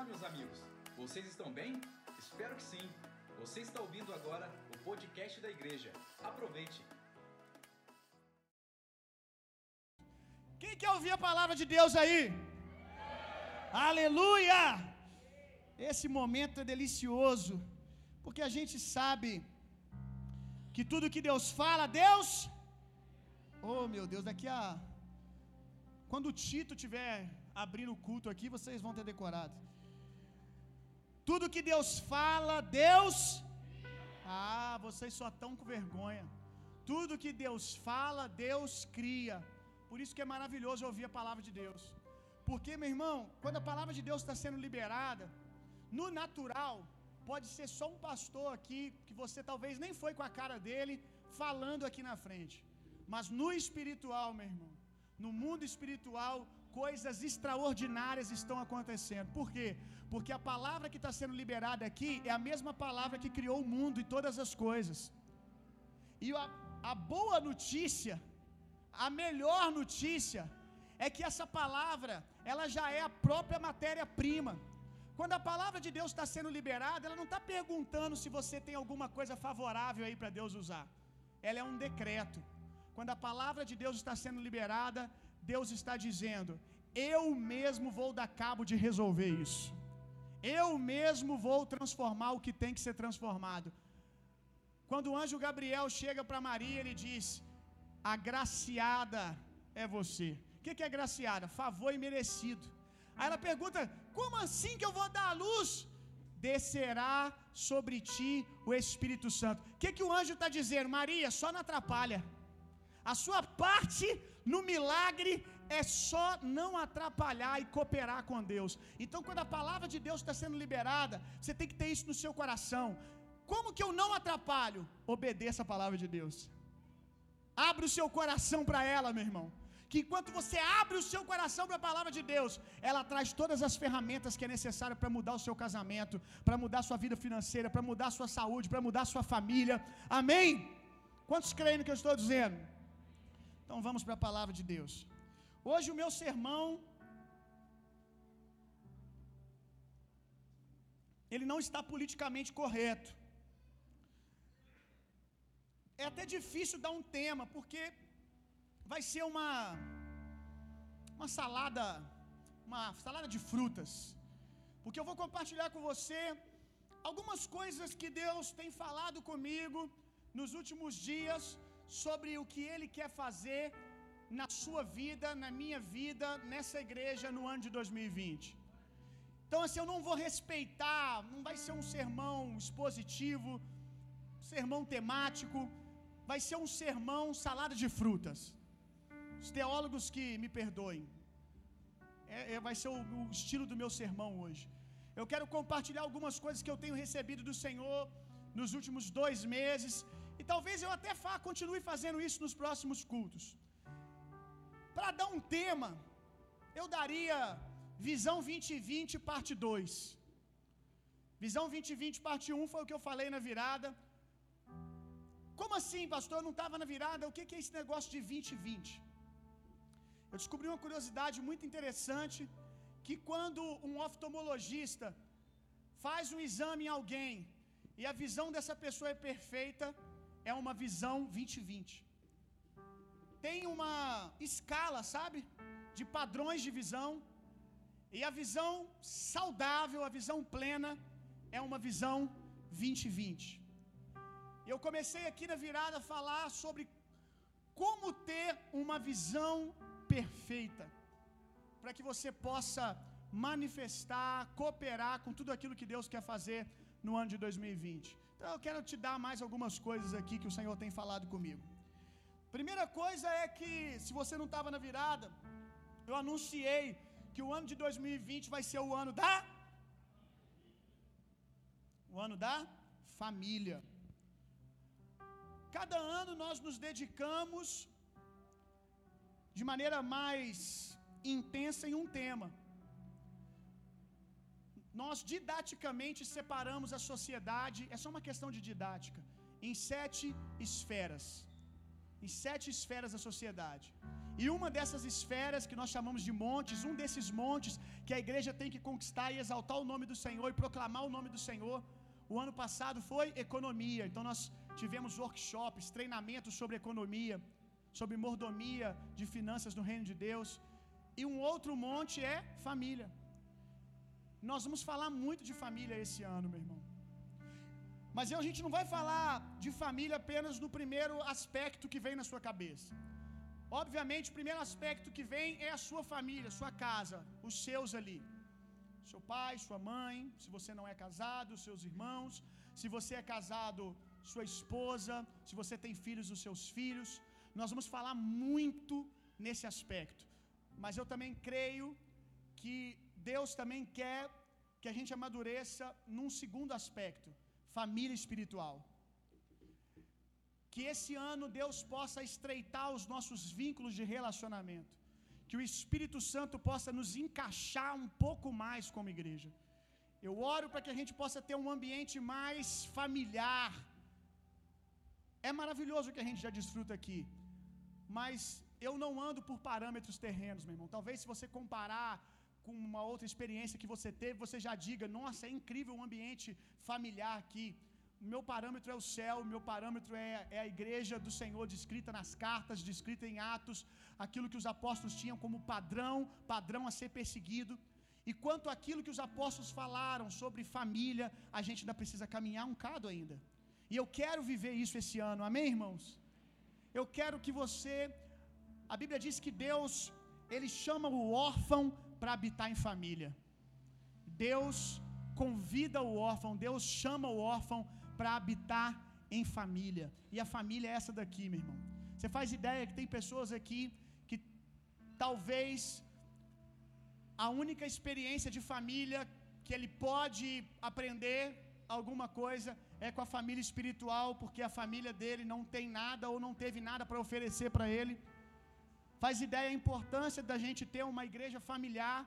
Olá, meus amigos. Vocês estão bem? Espero que sim. Você está ouvindo agora o podcast da igreja. Aproveite. Quem quer ouvir a palavra de Deus aí? Aleluia! Esse momento é delicioso, porque a gente sabe que tudo que Deus fala, Deus. Oh, meu Deus, daqui a quando o Tito tiver abrindo o culto aqui, vocês vão ter decorado. Tudo que Deus fala, Deus. Ah, vocês só estão com vergonha. Tudo que Deus fala, Deus cria. Por isso que é maravilhoso ouvir a palavra de Deus. Porque, meu irmão, quando a palavra de Deus está sendo liberada, no natural, pode ser só um pastor aqui, que você talvez nem foi com a cara dele, falando aqui na frente. Mas no espiritual, meu irmão, no mundo espiritual, coisas extraordinárias estão acontecendo. Por quê? Porque a palavra que está sendo liberada aqui é a mesma palavra que criou o mundo e todas as coisas. E a, a boa notícia, a melhor notícia, é que essa palavra, ela já é a própria matéria-prima. Quando a palavra de Deus está sendo liberada, ela não está perguntando se você tem alguma coisa favorável aí para Deus usar. Ela é um decreto. Quando a palavra de Deus está sendo liberada, Deus está dizendo: Eu mesmo vou dar cabo de resolver isso. Eu mesmo vou transformar o que tem que ser transformado. Quando o anjo Gabriel chega para Maria, ele diz: Agraciada é você. O que, que é agraciada? Favor imerecido. Aí ela pergunta: Como assim que eu vou dar a luz? Descerá sobre ti o Espírito Santo. O que, que o anjo está dizendo? Maria, só não atrapalha. A sua parte no milagre é só não atrapalhar e cooperar com Deus. Então, quando a palavra de Deus está sendo liberada, você tem que ter isso no seu coração. Como que eu não atrapalho? Obedeça a palavra de Deus. Abre o seu coração para ela, meu irmão. Que enquanto você abre o seu coração para a palavra de Deus, ela traz todas as ferramentas que é necessário para mudar o seu casamento, para mudar a sua vida financeira, para mudar a sua saúde, para mudar a sua família. Amém? Quantos creem no que eu estou dizendo? Então vamos para a palavra de Deus. Hoje o meu sermão ele não está politicamente correto. É até difícil dar um tema, porque vai ser uma uma salada, uma salada de frutas. Porque eu vou compartilhar com você algumas coisas que Deus tem falado comigo nos últimos dias sobre o que ele quer fazer na sua vida, na minha vida, nessa igreja no ano de 2020. Então, assim, eu não vou respeitar, não vai ser um sermão expositivo, sermão temático, vai ser um sermão salada de frutas. Os teólogos que me perdoem. É, é, vai ser o, o estilo do meu sermão hoje. Eu quero compartilhar algumas coisas que eu tenho recebido do Senhor nos últimos dois meses. E talvez eu até fa continue fazendo isso nos próximos cultos. Para dar um tema, eu daria Visão 2020, parte 2. Visão 2020, parte 1 foi o que eu falei na virada. Como assim, pastor? Eu não estava na virada. O que é esse negócio de 2020? Eu descobri uma curiosidade muito interessante que quando um oftalmologista faz um exame em alguém e a visão dessa pessoa é perfeita, é uma visão 2020. Tem uma escala, sabe? De padrões de visão. E a visão saudável, a visão plena, é uma visão 2020. Eu comecei aqui na virada a falar sobre como ter uma visão perfeita, para que você possa manifestar, cooperar com tudo aquilo que Deus quer fazer no ano de 2020. Então eu quero te dar mais algumas coisas aqui que o Senhor tem falado comigo. Primeira coisa é que, se você não estava na virada, eu anunciei que o ano de 2020 vai ser o ano da o ano da família. Cada ano nós nos dedicamos de maneira mais intensa em um tema. Nós didaticamente separamos a sociedade, é só uma questão de didática, em sete esferas. Em sete esferas da sociedade. E uma dessas esferas que nós chamamos de montes, um desses montes que a igreja tem que conquistar e exaltar o nome do Senhor e proclamar o nome do Senhor, o ano passado foi economia. Então nós tivemos workshops, treinamentos sobre economia, sobre mordomia de finanças no reino de Deus. E um outro monte é família. Nós vamos falar muito de família esse ano, meu irmão. Mas a gente não vai falar de família apenas no primeiro aspecto que vem na sua cabeça. Obviamente, o primeiro aspecto que vem é a sua família, sua casa, os seus ali. Seu pai, sua mãe, se você não é casado, seus irmãos, se você é casado, sua esposa, se você tem filhos, os seus filhos. Nós vamos falar muito nesse aspecto. Mas eu também creio que Deus também quer que a gente amadureça num segundo aspecto, família espiritual. Que esse ano Deus possa estreitar os nossos vínculos de relacionamento. Que o Espírito Santo possa nos encaixar um pouco mais como igreja. Eu oro para que a gente possa ter um ambiente mais familiar. É maravilhoso o que a gente já desfruta aqui. Mas eu não ando por parâmetros terrenos, meu irmão. Talvez se você comparar com uma outra experiência que você teve, você já diga: "Nossa, é incrível o ambiente familiar aqui". O meu parâmetro é o céu, meu parâmetro é, é a igreja do Senhor, descrita nas cartas, descrita em Atos, aquilo que os apóstolos tinham como padrão, padrão a ser perseguido. E quanto àquilo que os apóstolos falaram sobre família, a gente ainda precisa caminhar um cado ainda. E eu quero viver isso esse ano, amém, irmãos? Eu quero que você. A Bíblia diz que Deus, Ele chama o órfão para habitar em família. Deus convida o órfão, Deus chama o órfão para habitar em família. E a família é essa daqui, meu irmão. Você faz ideia que tem pessoas aqui que talvez a única experiência de família que ele pode aprender alguma coisa é com a família espiritual, porque a família dele não tem nada ou não teve nada para oferecer para ele. Faz ideia a importância da gente ter uma igreja familiar,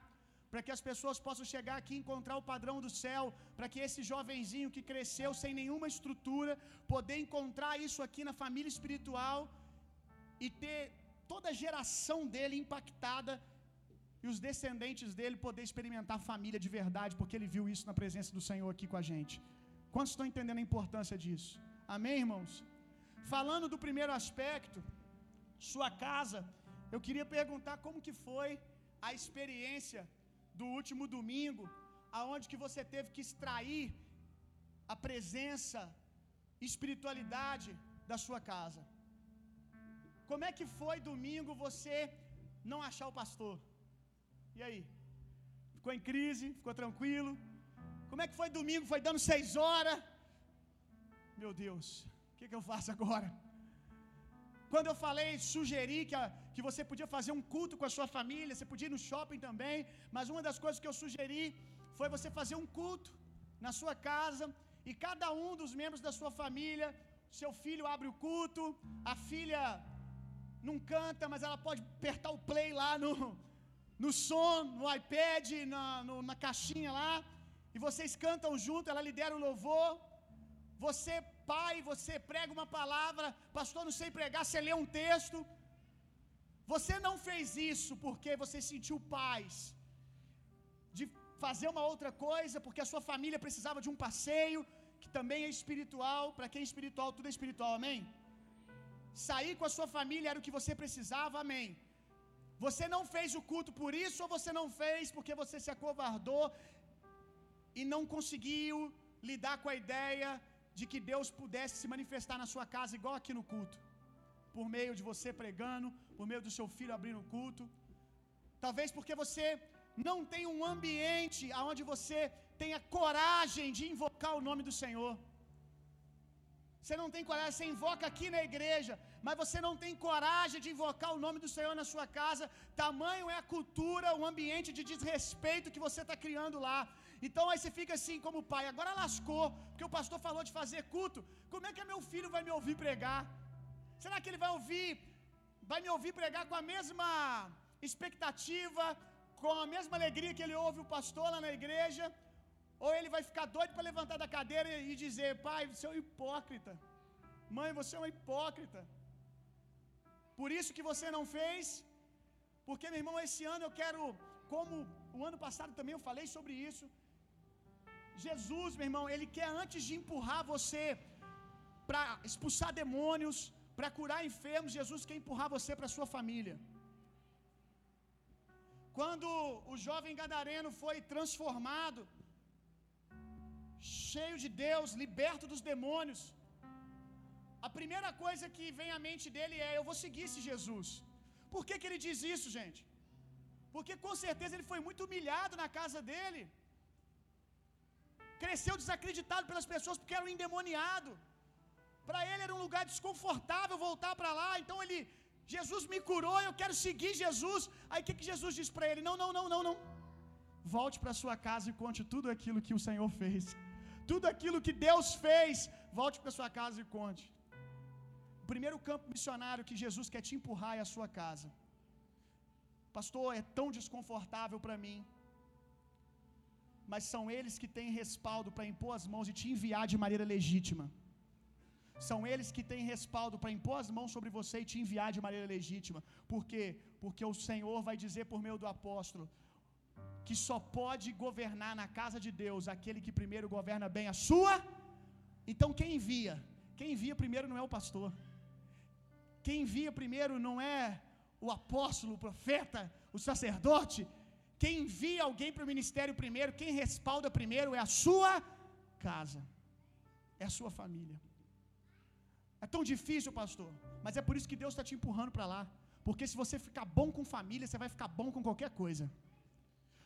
para que as pessoas possam chegar aqui e encontrar o padrão do céu, para que esse jovenzinho que cresceu sem nenhuma estrutura, poder encontrar isso aqui na família espiritual e ter toda a geração dele impactada e os descendentes dele poder experimentar família de verdade, porque ele viu isso na presença do Senhor aqui com a gente. Quantos estão entendendo a importância disso? Amém, irmãos? Falando do primeiro aspecto, sua casa, eu queria perguntar como que foi a experiência do último domingo, aonde que você teve que extrair a presença, espiritualidade da sua casa. Como é que foi domingo você não achar o pastor? E aí? Ficou em crise? Ficou tranquilo? Como é que foi domingo? Foi dando seis horas? Meu Deus, o que, que eu faço agora? Quando eu falei, sugeri que, a, que você podia fazer um culto com a sua família, você podia ir no shopping também, mas uma das coisas que eu sugeri foi você fazer um culto na sua casa e cada um dos membros da sua família, seu filho abre o culto, a filha não canta, mas ela pode apertar o play lá no, no som, no iPad, na, no, na caixinha lá, e vocês cantam junto, ela lidera o louvor. Você, pai, você prega uma palavra, pastor, não sei pregar, você lê um texto. Você não fez isso porque você sentiu paz de fazer uma outra coisa, porque a sua família precisava de um passeio, que também é espiritual. Para quem é espiritual, tudo é espiritual, amém? Sair com a sua família era o que você precisava, amém? Você não fez o culto por isso ou você não fez porque você se acovardou e não conseguiu lidar com a ideia de que Deus pudesse se manifestar na sua casa igual aqui no culto, por meio de você pregando, por meio do seu filho abrindo o culto. Talvez porque você não tem um ambiente onde você tenha coragem de invocar o nome do Senhor. Você não tem coragem, você invoca aqui na igreja, mas você não tem coragem de invocar o nome do Senhor na sua casa. Tamanho é a cultura, o ambiente de desrespeito que você está criando lá. Então aí você fica assim como pai, agora lascou, porque o pastor falou de fazer culto. Como é que meu filho vai me ouvir pregar? Será que ele vai ouvir, vai me ouvir pregar com a mesma expectativa, com a mesma alegria que ele ouve o pastor lá na igreja? Ou ele vai ficar doido para levantar da cadeira e dizer: Pai, você é um hipócrita. Mãe, você é uma hipócrita. Por isso que você não fez, Porque, meu irmão, esse ano eu quero, como o ano passado também eu falei sobre isso. Jesus, meu irmão, ele quer antes de empurrar você para expulsar demônios, para curar enfermos, Jesus quer empurrar você para sua família. Quando o jovem gadareno foi transformado, cheio de Deus, liberto dos demônios, a primeira coisa que vem à mente dele é: Eu vou seguir esse Jesus. Por que, que ele diz isso, gente? Porque com certeza ele foi muito humilhado na casa dele, cresceu desacreditado pelas pessoas porque era um endemoniado. Para ele era um lugar desconfortável voltar para lá, então ele Jesus me curou, eu quero seguir Jesus. Aí o que, que Jesus diz para ele? Não, não, não, não, não. Volte para sua casa e conte tudo aquilo que o Senhor fez. Tudo aquilo que Deus fez, volte para sua casa e conte. O primeiro campo missionário que Jesus quer te empurrar é a sua casa. Pastor, é tão desconfortável para mim. Mas são eles que têm respaldo para impor as mãos e te enviar de maneira legítima. São eles que têm respaldo para impor as mãos sobre você e te enviar de maneira legítima. Por quê? Porque o Senhor vai dizer por meio do apóstolo que só pode governar na casa de Deus aquele que primeiro governa bem a sua. Então quem envia? Quem envia primeiro não é o pastor. Quem envia primeiro não é o apóstolo, o profeta, o sacerdote. Quem envia alguém para o ministério primeiro, quem respalda primeiro é a sua casa, é a sua família. É tão difícil, pastor, mas é por isso que Deus está te empurrando para lá. Porque se você ficar bom com família, você vai ficar bom com qualquer coisa.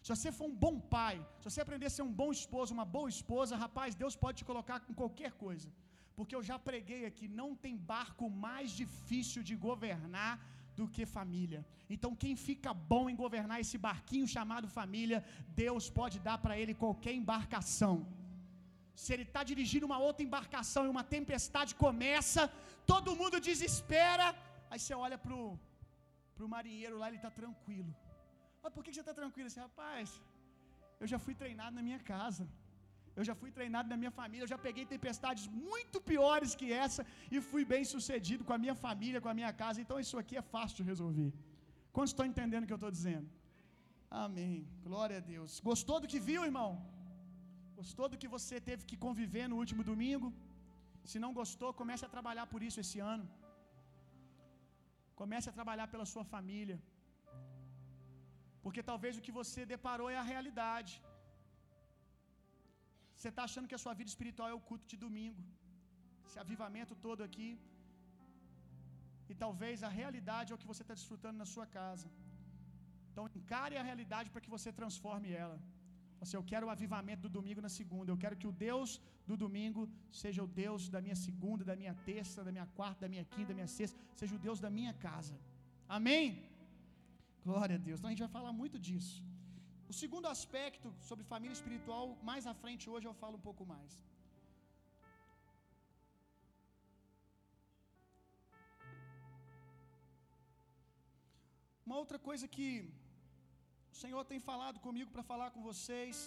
Se você for um bom pai, se você aprender a ser um bom esposo, uma boa esposa, rapaz, Deus pode te colocar com qualquer coisa. Porque eu já preguei aqui, não tem barco mais difícil de governar do que família. Então, quem fica bom em governar esse barquinho chamado família, Deus pode dar para ele qualquer embarcação. Se ele está dirigindo uma outra embarcação e uma tempestade começa, todo mundo desespera. Aí você olha para o marinheiro lá, ele está tranquilo. Mas por que você está tranquilo? Você, rapaz, eu já fui treinado na minha casa. Eu já fui treinado na minha família, eu já peguei tempestades muito piores que essa e fui bem sucedido com a minha família, com a minha casa. Então isso aqui é fácil de resolver. Quantos estão entendendo o que eu estou dizendo? Amém. Glória a Deus. Gostou do que viu, irmão? Gostou do que você teve que conviver no último domingo? Se não gostou, comece a trabalhar por isso esse ano. Comece a trabalhar pela sua família. Porque talvez o que você deparou é a realidade. Você está achando que a sua vida espiritual é o culto de domingo, esse avivamento todo aqui. E talvez a realidade é o que você está desfrutando na sua casa. Então encare a realidade para que você transforme ela. Você, eu quero o avivamento do domingo na segunda. Eu quero que o Deus do domingo seja o Deus da minha segunda, da minha terça, da minha quarta, da minha quinta, da minha sexta, seja o Deus da minha casa. Amém? Glória a Deus. Então a gente vai falar muito disso. O segundo aspecto sobre família espiritual, mais à frente hoje eu falo um pouco mais. Uma outra coisa que o Senhor tem falado comigo para falar com vocês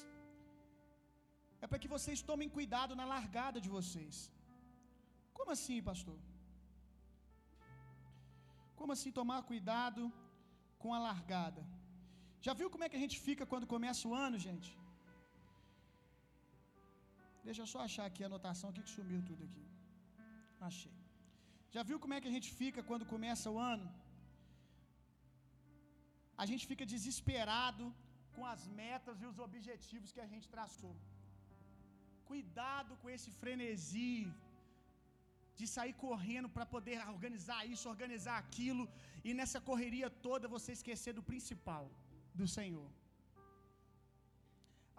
é para que vocês tomem cuidado na largada de vocês. Como assim, pastor? Como assim tomar cuidado com a largada? Já viu como é que a gente fica quando começa o ano, gente? Deixa eu só achar aqui a anotação aqui que sumiu tudo aqui. Achei. Já viu como é que a gente fica quando começa o ano? A gente fica desesperado com as metas e os objetivos que a gente traçou. Cuidado com esse frenesi de sair correndo para poder organizar isso, organizar aquilo, e nessa correria toda você esquecer do principal do Senhor.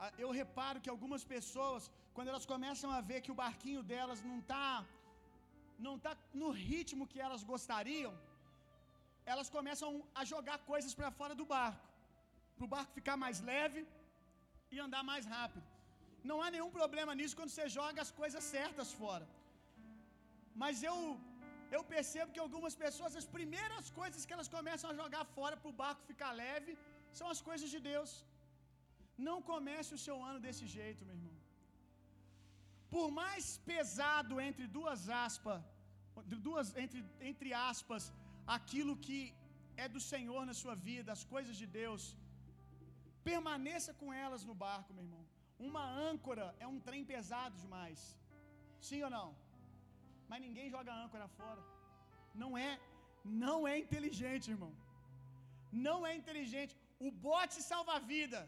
Ah, eu reparo que algumas pessoas, quando elas começam a ver que o barquinho delas não está não tá no ritmo que elas gostariam, elas começam a jogar coisas para fora do barco, para o barco ficar mais leve e andar mais rápido. Não há nenhum problema nisso quando você joga as coisas certas fora. Mas eu eu percebo que algumas pessoas as primeiras coisas que elas começam a jogar fora para o barco ficar leve são as coisas de Deus. Não comece o seu ano desse jeito, meu irmão. Por mais pesado entre duas aspas, duas entre, entre aspas, aquilo que é do Senhor na sua vida, as coisas de Deus, permaneça com elas no barco, meu irmão. Uma âncora é um trem pesado demais. Sim ou não? Mas ninguém joga âncora fora. Não é, não é inteligente, irmão. Não é inteligente. O bote salva-vida,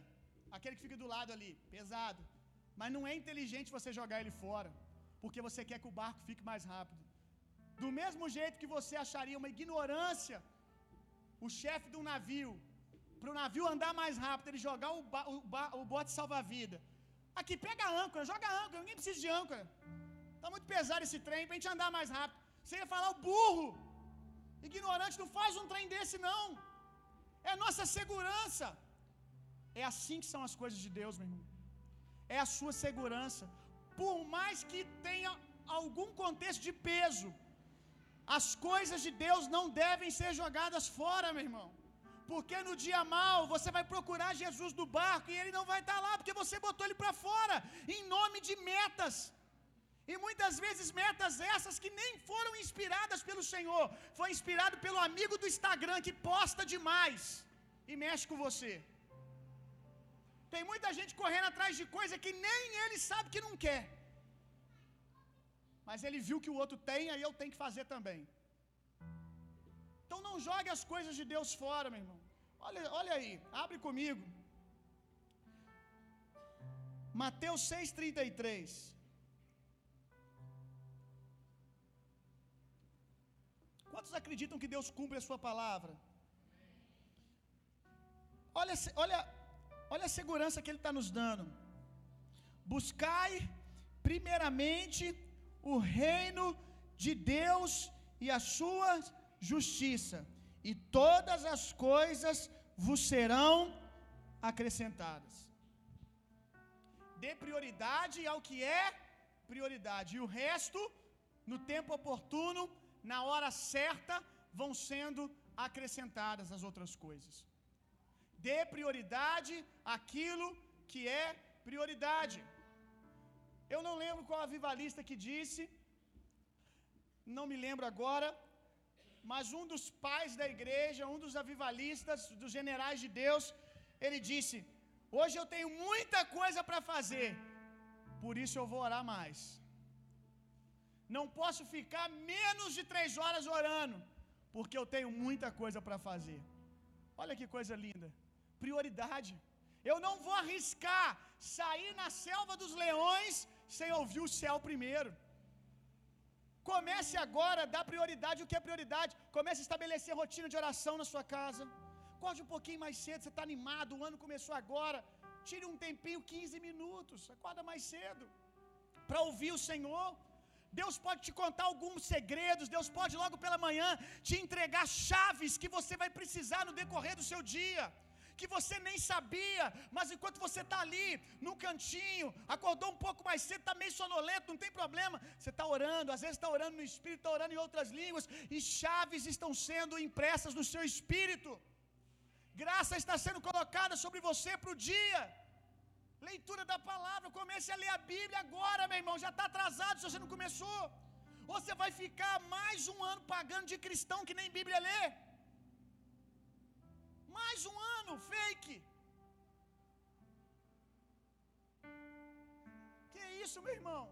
aquele que fica do lado ali, pesado. Mas não é inteligente você jogar ele fora, porque você quer que o barco fique mais rápido. Do mesmo jeito que você acharia uma ignorância o chefe do navio, para o navio andar mais rápido, ele jogar o, ba, o, ba, o bote salva-vida. Aqui, pega a âncora, joga a âncora, ninguém precisa de âncora. Está muito pesado esse trem para a gente andar mais rápido. Você ia falar o burro. Ignorante não faz um trem desse, não. É nossa segurança. É assim que são as coisas de Deus, meu irmão. É a sua segurança. Por mais que tenha algum contexto de peso, as coisas de Deus não devem ser jogadas fora, meu irmão. Porque no dia mal você vai procurar Jesus do barco e ele não vai estar lá, porque você botou ele para fora, em nome de metas. E muitas vezes metas essas que nem foram inspiradas pelo Senhor, foi inspirado pelo amigo do Instagram que posta demais e mexe com você. Tem muita gente correndo atrás de coisa que nem ele sabe que não quer. Mas ele viu que o outro tem, aí eu tenho que fazer também. Então não jogue as coisas de Deus fora, meu irmão. Olha, olha aí, abre comigo. Mateus 6,33. Quantos acreditam que Deus cumpre a sua palavra? Olha, olha, olha a segurança que Ele está nos dando. Buscai primeiramente o reino de Deus e a sua justiça, e todas as coisas vos serão acrescentadas. Dê prioridade ao que é prioridade, e o resto, no tempo oportuno, na hora certa, vão sendo acrescentadas as outras coisas. Dê prioridade àquilo que é prioridade. Eu não lembro qual avivalista que disse, não me lembro agora, mas um dos pais da igreja, um dos avivalistas, dos generais de Deus, ele disse: Hoje eu tenho muita coisa para fazer, por isso eu vou orar mais. Não posso ficar menos de três horas orando, porque eu tenho muita coisa para fazer. Olha que coisa linda. Prioridade. Eu não vou arriscar sair na selva dos leões sem ouvir o céu primeiro. Comece agora a dar prioridade o que é prioridade. Comece a estabelecer rotina de oração na sua casa. Acorde um pouquinho mais cedo, você está animado, o ano começou agora. Tire um tempinho, 15 minutos. Acorda mais cedo. Para ouvir o Senhor. Deus pode te contar alguns segredos, Deus pode logo pela manhã te entregar chaves que você vai precisar no decorrer do seu dia que você nem sabia, mas enquanto você está ali, no cantinho, acordou um pouco mais cedo, está meio sonolento, não tem problema, você está orando, às vezes está orando no espírito, está orando em outras línguas, e chaves estão sendo impressas no seu espírito, graça está sendo colocada sobre você para o dia. Leitura da palavra, comece a ler a Bíblia agora, meu irmão. Já está atrasado se você não começou. Ou você vai ficar mais um ano pagando de cristão que nem Bíblia lê. Mais um ano, fake. Que isso, meu irmão?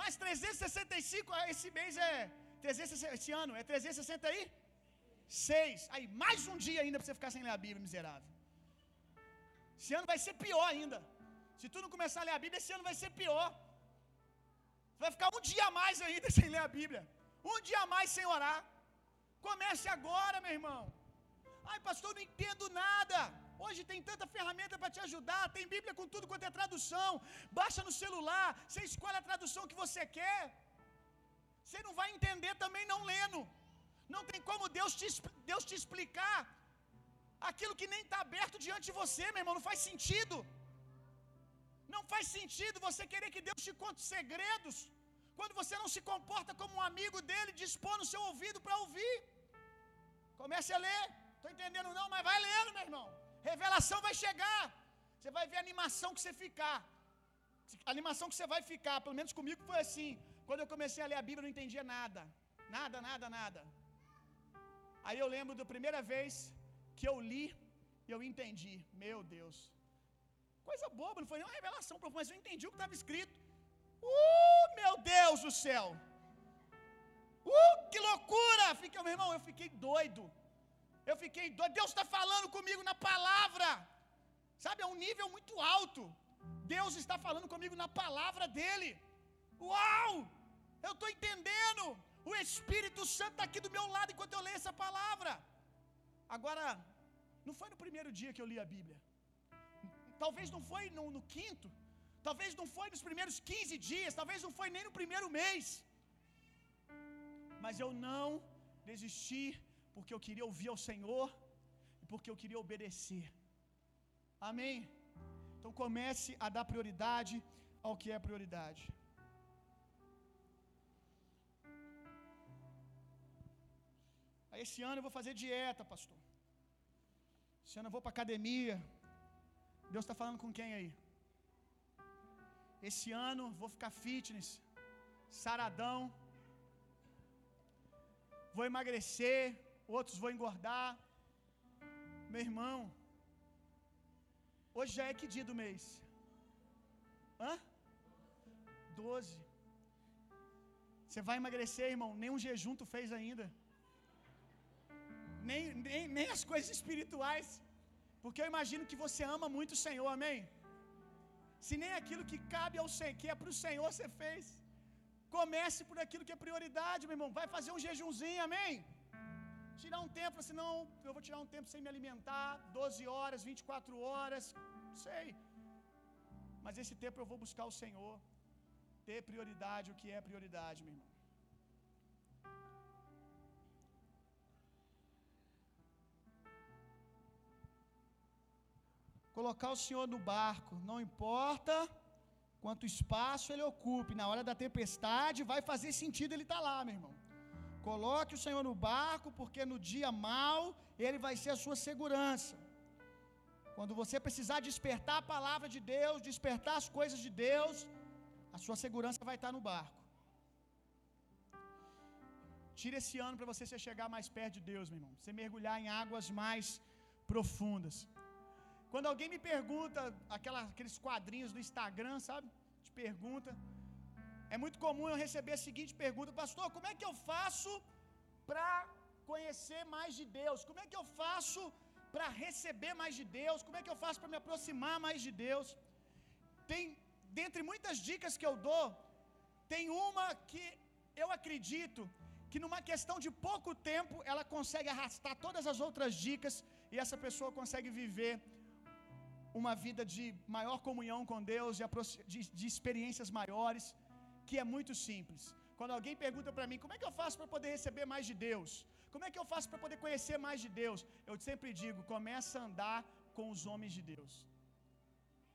Mais 365, ah, esse mês é 360, esse ano é 360 aí? Seis. Aí, mais um dia ainda para você ficar sem ler a Bíblia, miserável. Esse ano vai ser pior ainda. Se tu não começar a ler a Bíblia, esse ano vai ser pior. Vai ficar um dia a mais ainda sem ler a Bíblia. Um dia a mais sem orar. Comece agora, meu irmão. Ai, pastor, não entendo nada. Hoje tem tanta ferramenta para te ajudar. Tem Bíblia com tudo quanto é tradução. Baixa no celular. Você escolhe a tradução que você quer. Você não vai entender também não lendo. Não tem como Deus te, Deus te explicar aquilo que nem está aberto diante de você, meu irmão. Não faz sentido. Não faz sentido você querer que Deus te conte segredos quando você não se comporta como um amigo dele, dispor no seu ouvido para ouvir. Comece a ler. Estou entendendo não, mas vai lendo, meu irmão. Revelação vai chegar. Você vai ver a animação que você ficar. A animação que você vai ficar, pelo menos comigo foi assim. Quando eu comecei a ler a Bíblia, eu não entendia nada. Nada, nada, nada. Aí eu lembro da primeira vez que eu li e eu entendi. Meu Deus. Coisa boba, não foi nem uma revelação profunda, mas eu entendi o que estava escrito. Uh, meu Deus do céu! Uh, que loucura! Fiquei, meu irmão, eu fiquei doido. Eu fiquei doido. Deus está falando comigo na palavra. Sabe, é um nível muito alto. Deus está falando comigo na palavra dele. Uau! Eu estou entendendo. O Espírito Santo está aqui do meu lado enquanto eu leio essa palavra. Agora, não foi no primeiro dia que eu li a Bíblia. Talvez não foi no, no quinto. Talvez não foi nos primeiros 15 dias. Talvez não foi nem no primeiro mês. Mas eu não desisti porque eu queria ouvir ao Senhor e porque eu queria obedecer. Amém? Então comece a dar prioridade ao que é prioridade. Esse ano eu vou fazer dieta, pastor. Esse ano eu vou para academia. Deus está falando com quem aí? Esse ano vou ficar fitness, saradão. Vou emagrecer, outros vão engordar. Meu irmão, hoje já é que dia do mês? Hã? Doze. Você vai emagrecer, irmão? Nenhum jejum tu fez ainda. Nem, nem, nem as coisas espirituais. Porque eu imagino que você ama muito o Senhor, amém? Se nem aquilo que cabe ao Senhor, que é para o Senhor, você fez. Comece por aquilo que é prioridade, meu irmão. Vai fazer um jejumzinho, amém? Tirar um tempo, senão eu vou tirar um tempo sem me alimentar, 12 horas, 24 horas, não sei. Mas esse tempo eu vou buscar o Senhor. Ter prioridade, o que é prioridade, meu irmão. Colocar o Senhor no barco, não importa quanto espaço ele ocupe, na hora da tempestade vai fazer sentido ele estar tá lá, meu irmão. Coloque o Senhor no barco, porque no dia mal ele vai ser a sua segurança. Quando você precisar despertar a palavra de Deus, despertar as coisas de Deus, a sua segurança vai estar no barco. Tire esse ano para você chegar mais perto de Deus, meu irmão. Você mergulhar em águas mais profundas. Quando alguém me pergunta, aquela, aqueles quadrinhos do Instagram, sabe? Te pergunta. É muito comum eu receber a seguinte pergunta: Pastor, como é que eu faço para conhecer mais de Deus? Como é que eu faço para receber mais de Deus? Como é que eu faço para me aproximar mais de Deus? Tem, dentre muitas dicas que eu dou, tem uma que eu acredito que numa questão de pouco tempo ela consegue arrastar todas as outras dicas e essa pessoa consegue viver uma vida de maior comunhão com Deus, de, de experiências maiores, que é muito simples. Quando alguém pergunta para mim, como é que eu faço para poder receber mais de Deus? Como é que eu faço para poder conhecer mais de Deus? Eu sempre digo, começa a andar com os homens de Deus.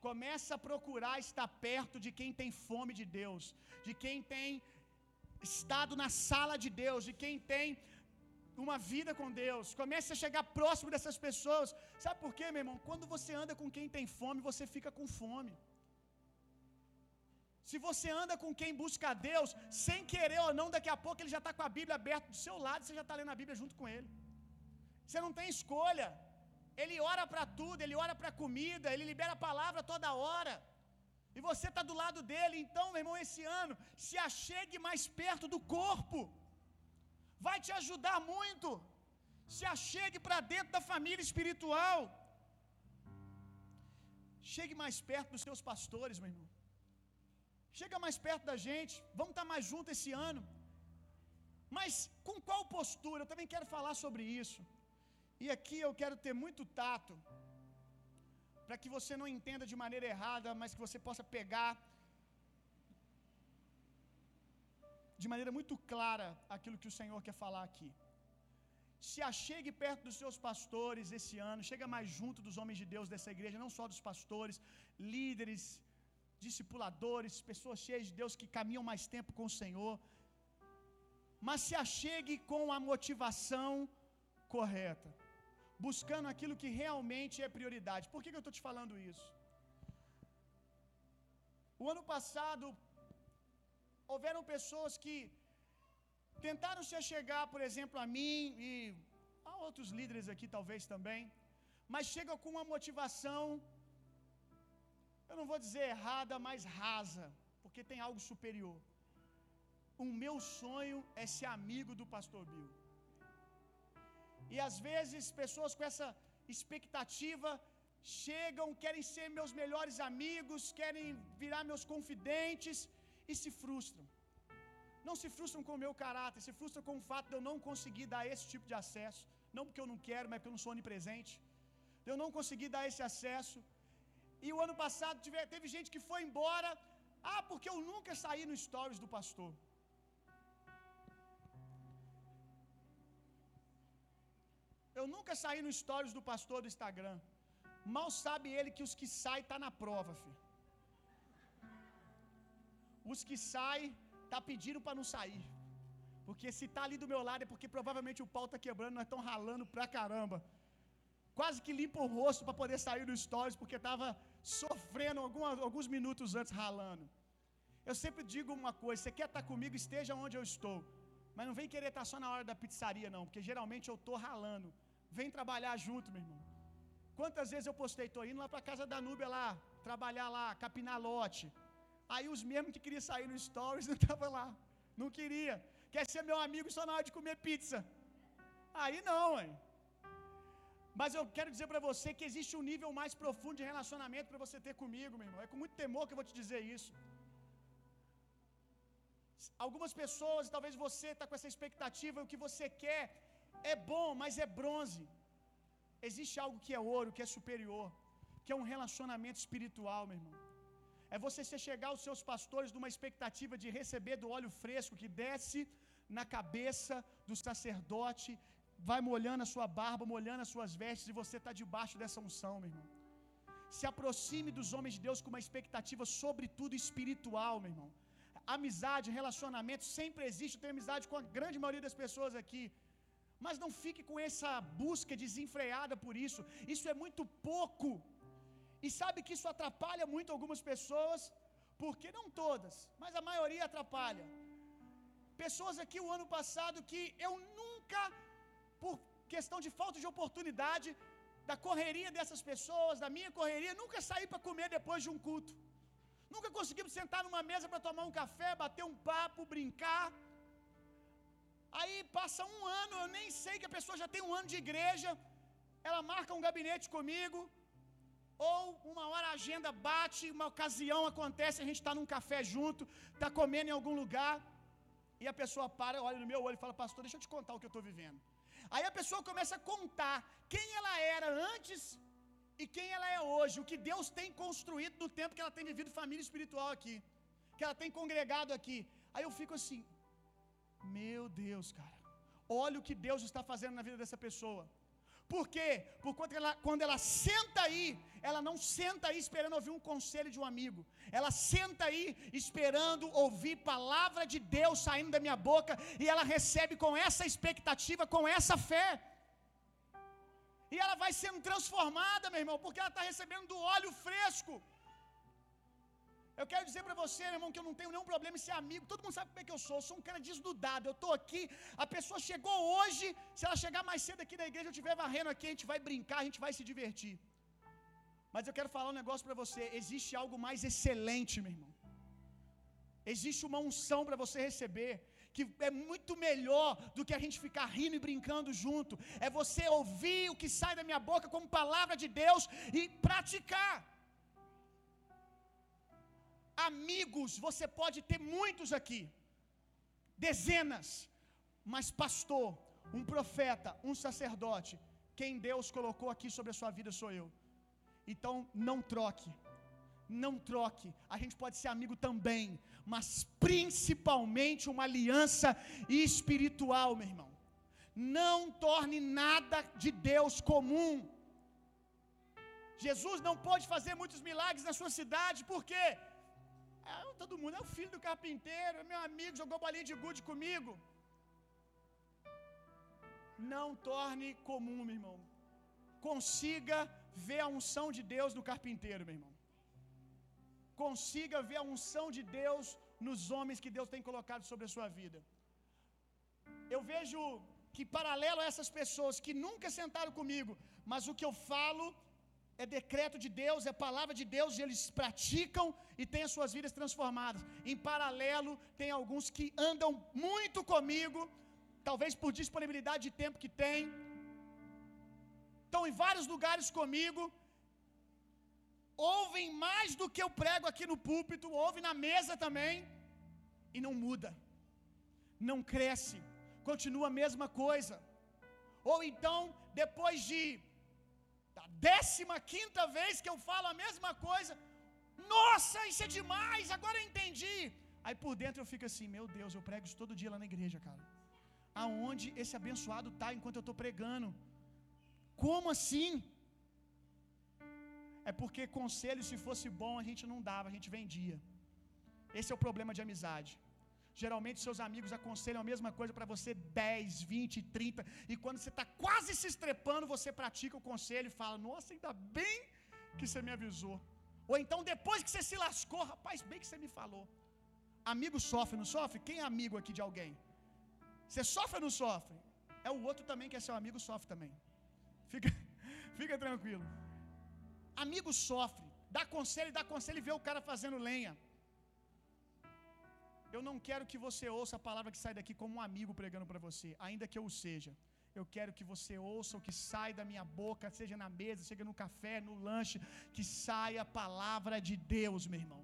Começa a procurar estar perto de quem tem fome de Deus, de quem tem estado na sala de Deus, de quem tem uma vida com Deus. Comece a chegar próximo dessas pessoas. Sabe por quê, meu irmão? Quando você anda com quem tem fome, você fica com fome. Se você anda com quem busca a Deus, sem querer ou não, daqui a pouco ele já está com a Bíblia aberta do seu lado, você já está lendo a Bíblia junto com ele. Você não tem escolha. Ele ora para tudo, ele ora para comida, ele libera a palavra toda hora. E você está do lado dele. Então, meu irmão, esse ano, se achegue mais perto do corpo vai te ajudar muito. Se achegue para dentro da família espiritual. Chegue mais perto dos seus pastores, meu irmão. Chega mais perto da gente. Vamos estar mais juntos esse ano. Mas com qual postura? Eu também quero falar sobre isso. E aqui eu quero ter muito tato. Para que você não entenda de maneira errada, mas que você possa pegar de maneira muito clara aquilo que o Senhor quer falar aqui. Se achegue perto dos seus pastores esse ano, chega mais junto dos homens de Deus dessa igreja, não só dos pastores, líderes, discipuladores, pessoas cheias de Deus que caminham mais tempo com o Senhor. Mas se achegue com a motivação correta, buscando aquilo que realmente é prioridade. Por que, que eu estou te falando isso? O ano passado, houveram pessoas que tentaram se achegar, por exemplo, a mim e a outros líderes aqui talvez também, mas chega com uma motivação, eu não vou dizer errada, mas rasa, porque tem algo superior. O meu sonho é ser amigo do pastor Bill. E às vezes pessoas com essa expectativa chegam, querem ser meus melhores amigos, querem virar meus confidentes e se frustram. Não se frustram com o meu caráter, se frustram com o fato de eu não conseguir dar esse tipo de acesso. Não porque eu não quero, mas porque eu não sou onipresente. Eu não consegui dar esse acesso. E o ano passado teve gente que foi embora. Ah, porque eu nunca saí no stories do pastor. Eu nunca saí no stories do pastor do Instagram. Mal sabe ele que os que saem tá na prova, filho. Os que saem tá pedindo para não sair. Porque se tá ali do meu lado é porque provavelmente o pau tá quebrando, nós estamos ralando pra caramba. Quase que limpa o rosto para poder sair do stories porque tava sofrendo algumas, alguns minutos antes ralando. Eu sempre digo uma coisa: você quer estar tá comigo, esteja onde eu estou. Mas não vem querer estar tá só na hora da pizzaria, não, porque geralmente eu tô ralando. Vem trabalhar junto, meu irmão. Quantas vezes eu postei, tô indo lá para casa da Núbia lá, trabalhar lá, capinar lote. Aí os mesmos que queriam sair no stories não estavam lá. Não queria. Quer ser meu amigo só na hora de comer pizza. Aí não, hein? Mas eu quero dizer para você que existe um nível mais profundo de relacionamento para você ter comigo, meu irmão. É com muito temor que eu vou te dizer isso. Algumas pessoas, talvez você está com essa expectativa, o que você quer é bom, mas é bronze. Existe algo que é ouro, que é superior, que é um relacionamento espiritual, meu irmão. É você chegar aos seus pastores numa expectativa de receber do óleo fresco que desce na cabeça do sacerdote, vai molhando a sua barba, molhando as suas vestes, e você está debaixo dessa unção, meu irmão. Se aproxime dos homens de Deus com uma expectativa, sobretudo espiritual, meu irmão. Amizade, relacionamento sempre existe. Eu tenho amizade com a grande maioria das pessoas aqui. Mas não fique com essa busca desenfreada por isso. Isso é muito pouco. E sabe que isso atrapalha muito algumas pessoas, porque não todas, mas a maioria atrapalha. Pessoas aqui o ano passado que eu nunca, por questão de falta de oportunidade, da correria dessas pessoas, da minha correria, nunca saí para comer depois de um culto. Nunca conseguimos sentar numa mesa para tomar um café, bater um papo, brincar. Aí passa um ano, eu nem sei que a pessoa já tem um ano de igreja, ela marca um gabinete comigo, ou uma hora a agenda bate, uma ocasião acontece, a gente está num café junto, está comendo em algum lugar, e a pessoa para, olha no meu olho e fala: Pastor, deixa eu te contar o que eu estou vivendo. Aí a pessoa começa a contar quem ela era antes e quem ela é hoje, o que Deus tem construído no tempo que ela tem vivido família espiritual aqui, que ela tem congregado aqui. Aí eu fico assim: Meu Deus, cara, olha o que Deus está fazendo na vida dessa pessoa. Por quê? Porque ela, quando ela senta aí, ela não senta aí esperando ouvir um conselho de um amigo. Ela senta aí esperando ouvir palavra de Deus saindo da minha boca e ela recebe com essa expectativa, com essa fé. E ela vai sendo transformada, meu irmão, porque ela está recebendo do óleo fresco. Eu quero dizer para você, meu irmão, que eu não tenho nenhum problema em ser amigo. Todo mundo sabe como é que eu sou. Eu sou um cara desnudado. Eu estou aqui. A pessoa chegou hoje. Se ela chegar mais cedo aqui na igreja, eu estiver varrendo aqui, a gente vai brincar, a gente vai se divertir. Mas eu quero falar um negócio para você. Existe algo mais excelente, meu irmão. Existe uma unção para você receber que é muito melhor do que a gente ficar rindo e brincando junto. É você ouvir o que sai da minha boca como palavra de Deus e praticar. Amigos, você pode ter muitos aqui, dezenas, mas pastor, um profeta, um sacerdote, quem Deus colocou aqui sobre a sua vida sou eu. Então não troque, não troque. A gente pode ser amigo também, mas principalmente uma aliança espiritual, meu irmão. Não torne nada de Deus comum. Jesus não pode fazer muitos milagres na sua cidade, por quê? Todo mundo é o filho do carpinteiro, é meu amigo, jogou bolinha de gude comigo. Não torne comum, meu irmão. Consiga ver a unção de Deus no carpinteiro, meu irmão. Consiga ver a unção de Deus nos homens que Deus tem colocado sobre a sua vida. Eu vejo que paralelo a essas pessoas que nunca sentaram comigo, mas o que eu falo é decreto de Deus, é palavra de Deus, e eles praticam e têm as suas vidas transformadas. Em paralelo, tem alguns que andam muito comigo, talvez por disponibilidade de tempo que tem, estão em vários lugares comigo, ouvem mais do que eu prego aqui no púlpito, ouvem na mesa também, e não muda, não cresce, continua a mesma coisa. Ou então, depois de décima quinta vez que eu falo a mesma coisa, nossa, isso é demais, agora eu entendi. Aí por dentro eu fico assim, meu Deus, eu prego isso todo dia lá na igreja, cara. Aonde esse abençoado tá enquanto eu estou pregando? Como assim? É porque conselho, se fosse bom, a gente não dava, a gente vendia. Esse é o problema de amizade. Geralmente seus amigos aconselham a mesma coisa para você 10, 20, 30, e quando você está quase se estrepando, você pratica o conselho e fala: Nossa, ainda bem que você me avisou. Ou então depois que você se lascou, rapaz, bem que você me falou. Amigo sofre, não sofre? Quem é amigo aqui de alguém? Você sofre ou não sofre? É o outro também que é seu amigo, sofre também. Fica, fica tranquilo. Amigo sofre, dá conselho, dá conselho e vê o cara fazendo lenha. Eu não quero que você ouça a palavra que sai daqui como um amigo pregando para você, ainda que eu o seja. Eu quero que você ouça o que sai da minha boca, seja na mesa, seja no café, no lanche, que saia a palavra de Deus, meu irmão.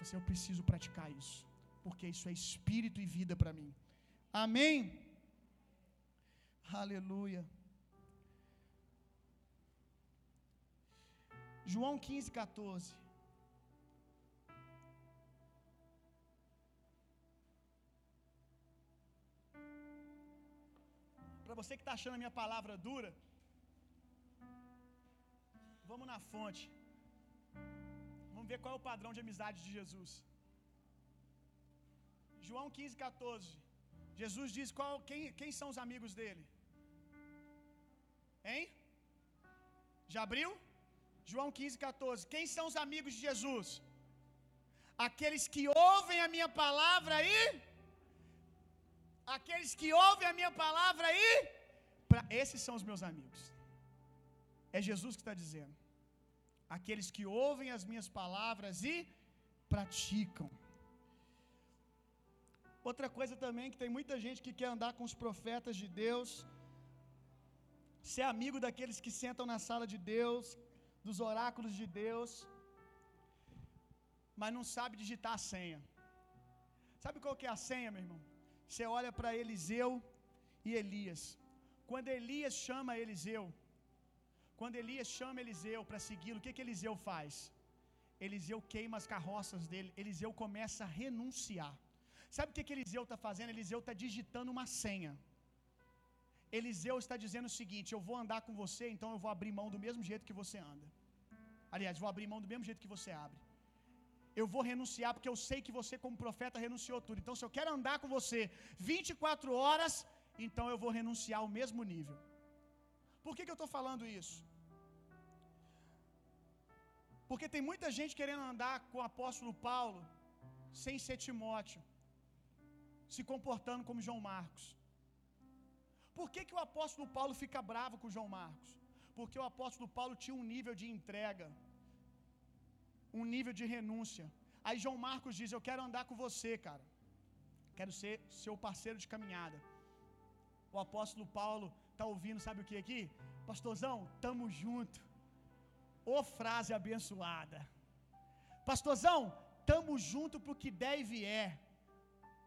Você, eu preciso praticar isso, porque isso é espírito e vida para mim. Amém? Aleluia. João 15, 14. Para você que está achando a minha palavra dura, vamos na fonte. Vamos ver qual é o padrão de amizade de Jesus. João 15, 14. Jesus diz qual, quem, quem são os amigos dele? Hein? Já abriu? João 15, 14. Quem são os amigos de Jesus? Aqueles que ouvem a minha palavra e. Aqueles que ouvem a minha palavra e. Pra, esses são os meus amigos. É Jesus que está dizendo. Aqueles que ouvem as minhas palavras e praticam. Outra coisa também que tem muita gente que quer andar com os profetas de Deus, ser amigo daqueles que sentam na sala de Deus, dos oráculos de Deus, mas não sabe digitar a senha. Sabe qual que é a senha, meu irmão? Você olha para Eliseu e Elias. Quando Elias chama Eliseu, quando Elias chama Eliseu para segui-lo, o que, que Eliseu faz? Eliseu queima as carroças dele, Eliseu começa a renunciar. Sabe o que, que Eliseu está fazendo? Eliseu está digitando uma senha. Eliseu está dizendo o seguinte: Eu vou andar com você, então eu vou abrir mão do mesmo jeito que você anda. Aliás, vou abrir mão do mesmo jeito que você abre. Eu vou renunciar porque eu sei que você, como profeta, renunciou tudo. Então, se eu quero andar com você 24 horas, então eu vou renunciar ao mesmo nível. Por que, que eu estou falando isso? Porque tem muita gente querendo andar com o apóstolo Paulo sem ser Timóteo, se comportando como João Marcos. Por que, que o apóstolo Paulo fica bravo com João Marcos? Porque o apóstolo Paulo tinha um nível de entrega, um nível de renúncia. Aí João Marcos diz: Eu quero andar com você, cara. Quero ser seu parceiro de caminhada. O apóstolo Paulo está ouvindo, sabe o que aqui? Pastorzão, tamo junto. Ô frase abençoada. Pastorzão, tamo junto pro que der e vier.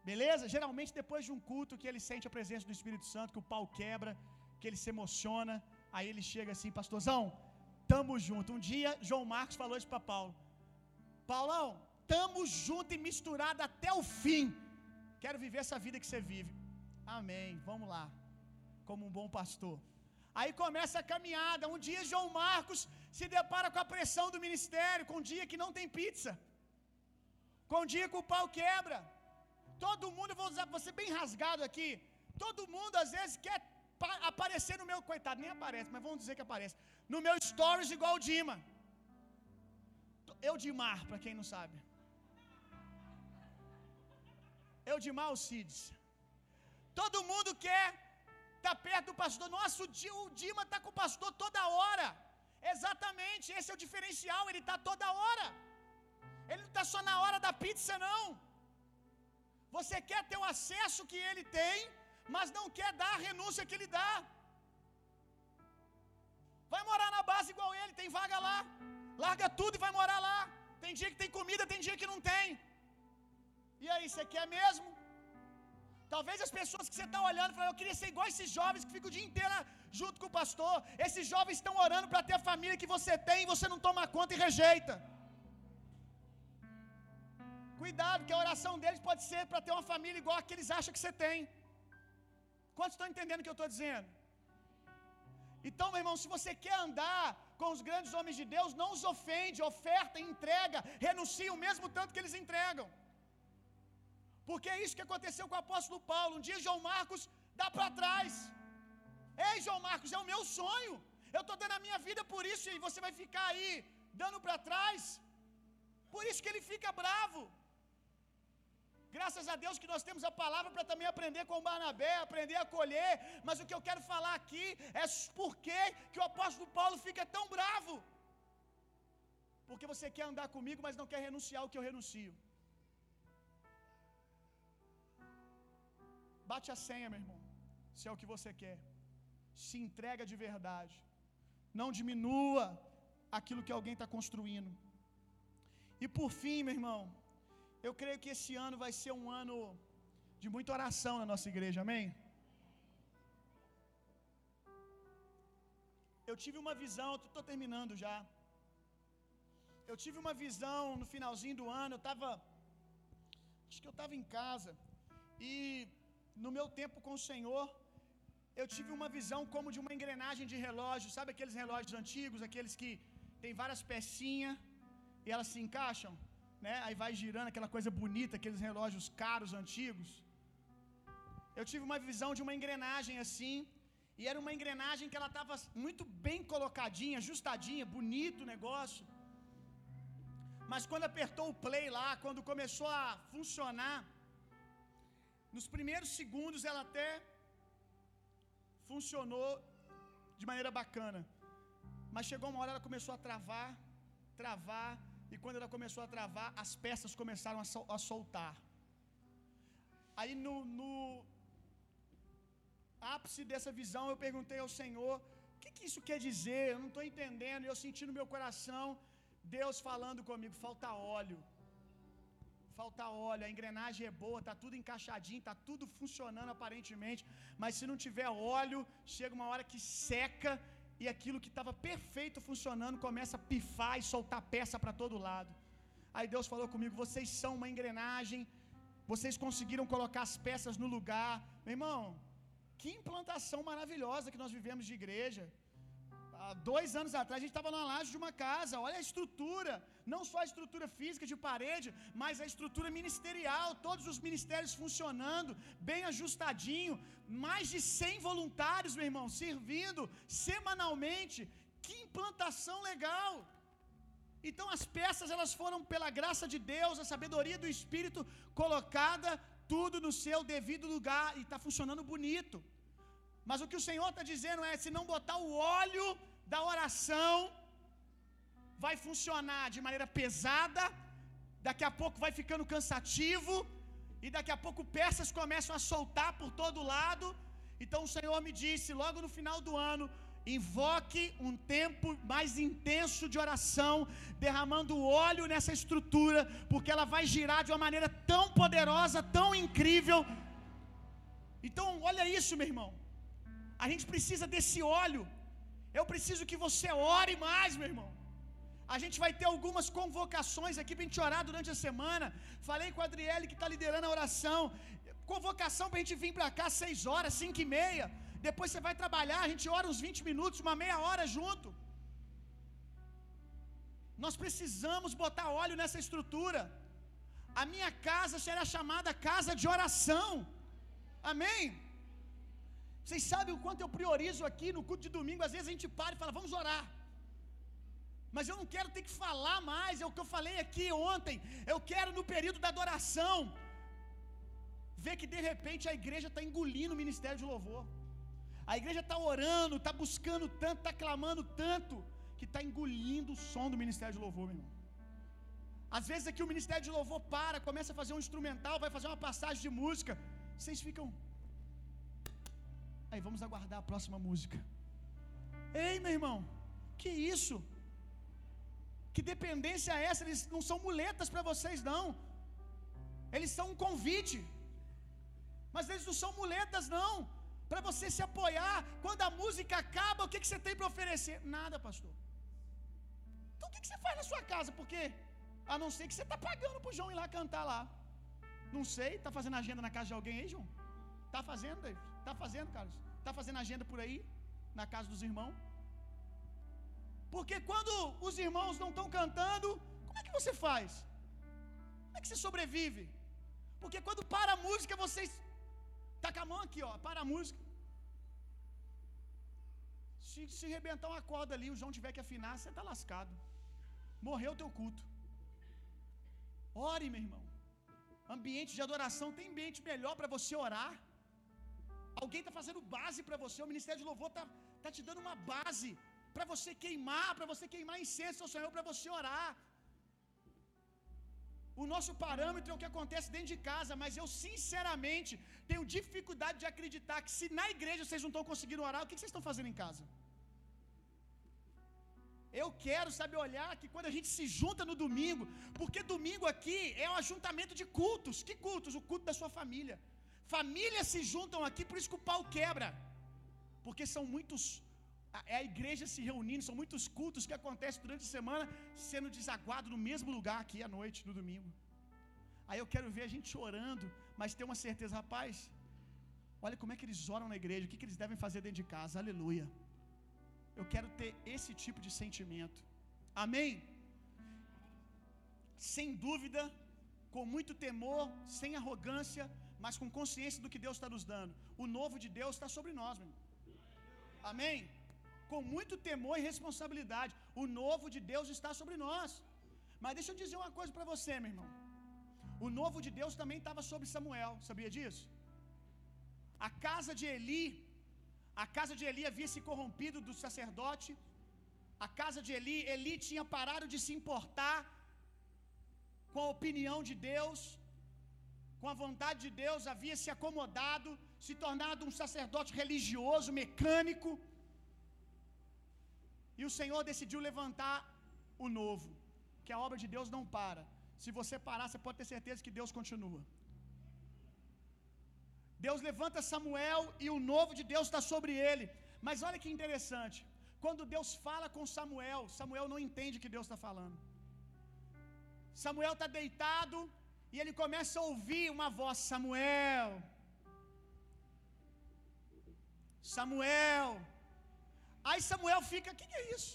Beleza? Geralmente depois de um culto que ele sente a presença do Espírito Santo, que o pau quebra, que ele se emociona, aí ele chega assim, pastorzão, tamo junto. Um dia João Marcos falou isso para Paulo. Paulão, tamo junto e misturado até o fim. Quero viver essa vida que você vive. Amém. Vamos lá. Como um bom pastor. Aí começa a caminhada. Um dia João Marcos se depara com a pressão do ministério, com um dia que não tem pizza. Com um dia que o pau quebra. Todo mundo, vou usar, ser bem rasgado aqui. Todo mundo às vezes quer aparecer no meu coitado, nem aparece, mas vamos dizer que aparece. No meu stories igual o Dima. Eu Dimar, para quem não sabe. Eu Dimar o Cids. Todo mundo quer Tá perto do pastor. Nossa, o Dima tá com o pastor toda hora. Exatamente, esse é o diferencial, ele tá toda hora. Ele não está só na hora da pizza, não. Você quer ter o acesso que ele tem, mas não quer dar a renúncia que ele dá. Vai morar na base igual ele, tem vaga lá. Larga tudo e vai morar você quer mesmo? Talvez as pessoas que você está olhando falam, eu queria ser igual esses jovens que ficam o dia inteiro junto com o pastor. Esses jovens estão orando para ter a família que você tem e você não toma conta e rejeita. Cuidado, que a oração deles pode ser para ter uma família igual a que eles acham que você tem. Quantos estão entendendo o que eu estou dizendo? Então, meu irmão, se você quer andar com os grandes homens de Deus, não os ofende, oferta, entrega, renuncia o mesmo tanto que eles entregam. Porque é isso que aconteceu com o apóstolo Paulo. Um dia João Marcos dá para trás. Ei, João Marcos, é o meu sonho. Eu estou dando a minha vida por isso e você vai ficar aí dando para trás. Por isso que ele fica bravo. Graças a Deus que nós temos a palavra para também aprender com o Barnabé, aprender a colher. Mas o que eu quero falar aqui é por que, o apóstolo Paulo fica tão bravo. Porque você quer andar comigo, mas não quer renunciar ao que eu renuncio. Bate a senha, meu irmão. Se é o que você quer. Se entrega de verdade. Não diminua aquilo que alguém está construindo. E por fim, meu irmão, eu creio que esse ano vai ser um ano de muita oração na nossa igreja, amém? Eu tive uma visão, estou terminando já. Eu tive uma visão no finalzinho do ano, eu estava, acho que eu estava em casa, e no meu tempo com o Senhor, eu tive uma visão como de uma engrenagem de relógio, sabe aqueles relógios antigos, aqueles que tem várias pecinhas e elas se encaixam, né? Aí vai girando aquela coisa bonita, aqueles relógios caros antigos. Eu tive uma visão de uma engrenagem assim, e era uma engrenagem que ela estava muito bem colocadinha, ajustadinha, bonito o negócio. Mas quando apertou o play lá, quando começou a funcionar, nos primeiros segundos ela até funcionou de maneira bacana. Mas chegou uma hora ela começou a travar, travar, e quando ela começou a travar, as peças começaram a, sol, a soltar. Aí no, no, ápice dessa visão eu perguntei ao Senhor: o que, que isso quer dizer? Eu não estou entendendo. Eu senti no meu coração Deus falando comigo: falta óleo. Falta óleo, a engrenagem é boa, tá tudo encaixadinho, tá tudo funcionando aparentemente, mas se não tiver óleo, chega uma hora que seca e aquilo que estava perfeito funcionando começa a pifar e soltar peça para todo lado. Aí Deus falou comigo: vocês são uma engrenagem, vocês conseguiram colocar as peças no lugar. Meu irmão, que implantação maravilhosa que nós vivemos de igreja. Dois anos atrás a gente estava na laje de uma casa. Olha a estrutura, não só a estrutura física de parede, mas a estrutura ministerial. Todos os ministérios funcionando, bem ajustadinho. Mais de 100 voluntários, meu irmão, servindo semanalmente. Que implantação legal! Então as peças elas foram pela graça de Deus, a sabedoria do Espírito colocada tudo no seu devido lugar e está funcionando bonito. Mas o que o Senhor está dizendo é: se não botar o óleo da oração, vai funcionar de maneira pesada, daqui a pouco vai ficando cansativo, e daqui a pouco peças começam a soltar por todo lado. Então o Senhor me disse, logo no final do ano, Invoque um tempo mais intenso de oração, derramando óleo nessa estrutura, porque ela vai girar de uma maneira tão poderosa, tão incrível. Então, olha isso, meu irmão. A gente precisa desse óleo. Eu preciso que você ore mais, meu irmão. A gente vai ter algumas convocações aqui para a gente orar durante a semana. Falei com a Adriele que está liderando a oração. Convocação para a gente vir para cá às 6 horas, 5 e meia. Depois você vai trabalhar, a gente ora uns 20 minutos, uma meia hora junto. Nós precisamos botar óleo nessa estrutura. A minha casa será chamada casa de oração. Amém? Vocês sabem o quanto eu priorizo aqui no culto de domingo. Às vezes a gente para e fala, vamos orar. Mas eu não quero ter que falar mais, é o que eu falei aqui ontem. Eu quero, no período da adoração, ver que de repente a igreja está engolindo o ministério de louvor. A igreja está orando, está buscando tanto, está clamando tanto, que está engolindo o som do ministério de louvor, meu irmão. Às vezes aqui o ministério de louvor para, começa a fazer um instrumental, vai fazer uma passagem de música. Vocês ficam. Aí vamos aguardar a próxima música. Ei, meu irmão, que isso? Que dependência é essa? Eles não são muletas para vocês, não. Eles são um convite. Mas eles não são muletas, não. Para você se apoiar. Quando a música acaba, o que, que você tem para oferecer? Nada, pastor. Então o que, que você faz na sua casa? Porque, a não ser que você está pagando para o João ir lá cantar lá. Não sei, está fazendo agenda na casa de alguém aí, João? Está fazendo, David? Está fazendo, Carlos? Está fazendo agenda por aí? Na casa dos irmãos? Porque quando os irmãos não estão cantando, como é que você faz? Como é que você sobrevive? Porque quando para a música, vocês. Tá com a mão aqui, ó. Para a música. Se, se rebentar uma corda ali, o João tiver que afinar, você está lascado. Morreu o teu culto. Ore, meu irmão. Ambiente de adoração tem ambiente melhor para você orar. Alguém está fazendo base para você. O ministério de louvor está tá te dando uma base para você queimar, para você queimar incenso ao Senhor, para você orar. O nosso parâmetro é o que acontece dentro de casa, mas eu sinceramente tenho dificuldade de acreditar que se na igreja vocês não estão conseguindo orar, o que vocês estão fazendo em casa? Eu quero, sabe, olhar que quando a gente se junta no domingo, porque domingo aqui é um ajuntamento de cultos. Que cultos? O culto da sua família. Famílias se juntam aqui, por isso que o pau quebra. Porque são muitos é a igreja se reunindo, são muitos cultos que acontecem durante a semana, sendo desaguado no mesmo lugar aqui à noite, no domingo. Aí eu quero ver a gente orando, mas ter uma certeza, rapaz, olha como é que eles oram na igreja, o que, que eles devem fazer dentro de casa, aleluia. Eu quero ter esse tipo de sentimento, amém? Sem dúvida, com muito temor, sem arrogância, mas com consciência do que Deus está nos dando. O novo de Deus está sobre nós, meu irmão. Amém? com muito temor e responsabilidade. O novo de Deus está sobre nós. Mas deixa eu dizer uma coisa para você, meu irmão. O novo de Deus também estava sobre Samuel, sabia disso? A casa de Eli, a casa de Eli havia se corrompido do sacerdote. A casa de Eli, Eli tinha parado de se importar com a opinião de Deus, com a vontade de Deus, havia se acomodado, se tornado um sacerdote religioso, mecânico. E o Senhor decidiu levantar o novo, que a obra de Deus não para. Se você parar, você pode ter certeza que Deus continua. Deus levanta Samuel e o novo de Deus está sobre ele. Mas olha que interessante. Quando Deus fala com Samuel, Samuel não entende o que Deus está falando. Samuel está deitado e ele começa a ouvir uma voz: Samuel, Samuel. Aí Samuel fica: O que, que, é isso?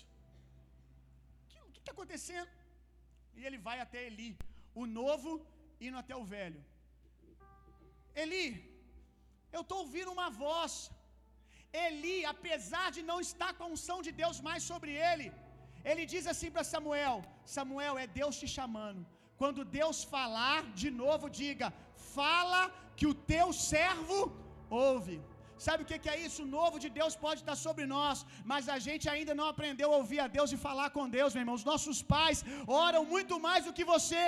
O que está acontecendo? E ele vai até Eli, o novo indo até o velho. Eli, eu estou ouvindo uma voz. Eli, apesar de não estar com a unção de Deus mais sobre ele, ele diz assim para Samuel: Samuel, é Deus te chamando. Quando Deus falar de novo, diga: Fala que o teu servo ouve. Sabe o que é isso? O novo de Deus pode estar sobre nós, mas a gente ainda não aprendeu a ouvir a Deus e falar com Deus, meu irmão. Os nossos pais oram muito mais do que você.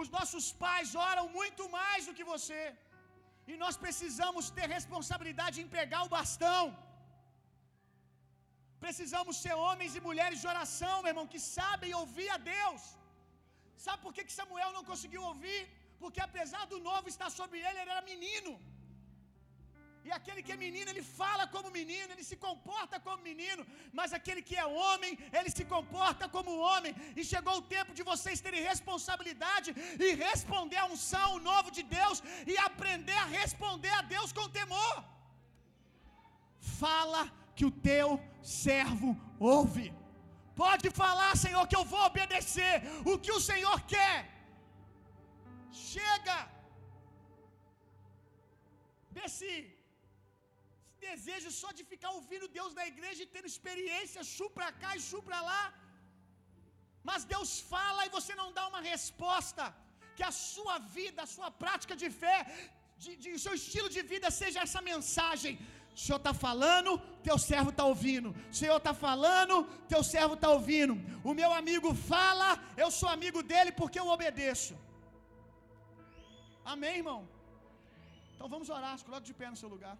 Os nossos pais oram muito mais do que você. E nós precisamos ter responsabilidade em pegar o bastão. Precisamos ser homens e mulheres de oração, meu irmão, que sabem ouvir a Deus. Sabe por que Samuel não conseguiu ouvir? Porque apesar do novo estar sobre ele, ele era menino. E aquele que é menino, ele fala como menino, ele se comporta como menino, mas aquele que é homem, ele se comporta como homem. E chegou o tempo de vocês terem responsabilidade e responder a unção novo de Deus e aprender a responder a Deus com temor. Fala que o teu servo ouve. Pode falar, Senhor, que eu vou obedecer o que o Senhor quer. Chega desse desejo só de ficar ouvindo Deus na igreja e tendo experiência, chu para cá e chu para lá. Mas Deus fala e você não dá uma resposta. Que a sua vida, a sua prática de fé de, de o seu estilo de vida seja essa mensagem. O Senhor está falando, teu servo está ouvindo. O Senhor está falando, teu servo está ouvindo. O meu amigo fala, eu sou amigo dele porque eu obedeço. Amém, irmão? Então vamos orar, coloque de pé no seu lugar.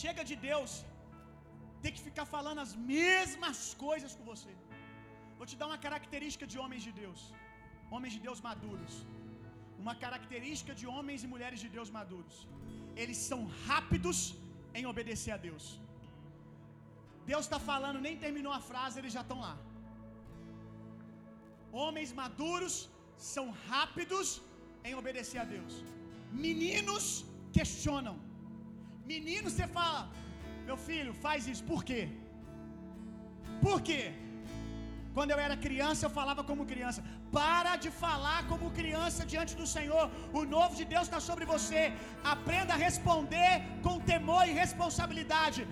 Chega de Deus ter que ficar falando as mesmas coisas com você. Vou te dar uma característica de homens de Deus, homens de Deus maduros. Uma característica de homens e mulheres de Deus maduros. Eles são rápidos em obedecer a Deus. Deus está falando, nem terminou a frase, eles já estão lá. Homens maduros são rápidos em obedecer a Deus. Meninos questionam. Meninos, você fala, meu filho, faz isso. Por quê? Por quê? Quando eu era criança, eu falava como criança. Para de falar como criança diante do Senhor. O novo de Deus está sobre você. Aprenda a responder com temor e responsabilidade.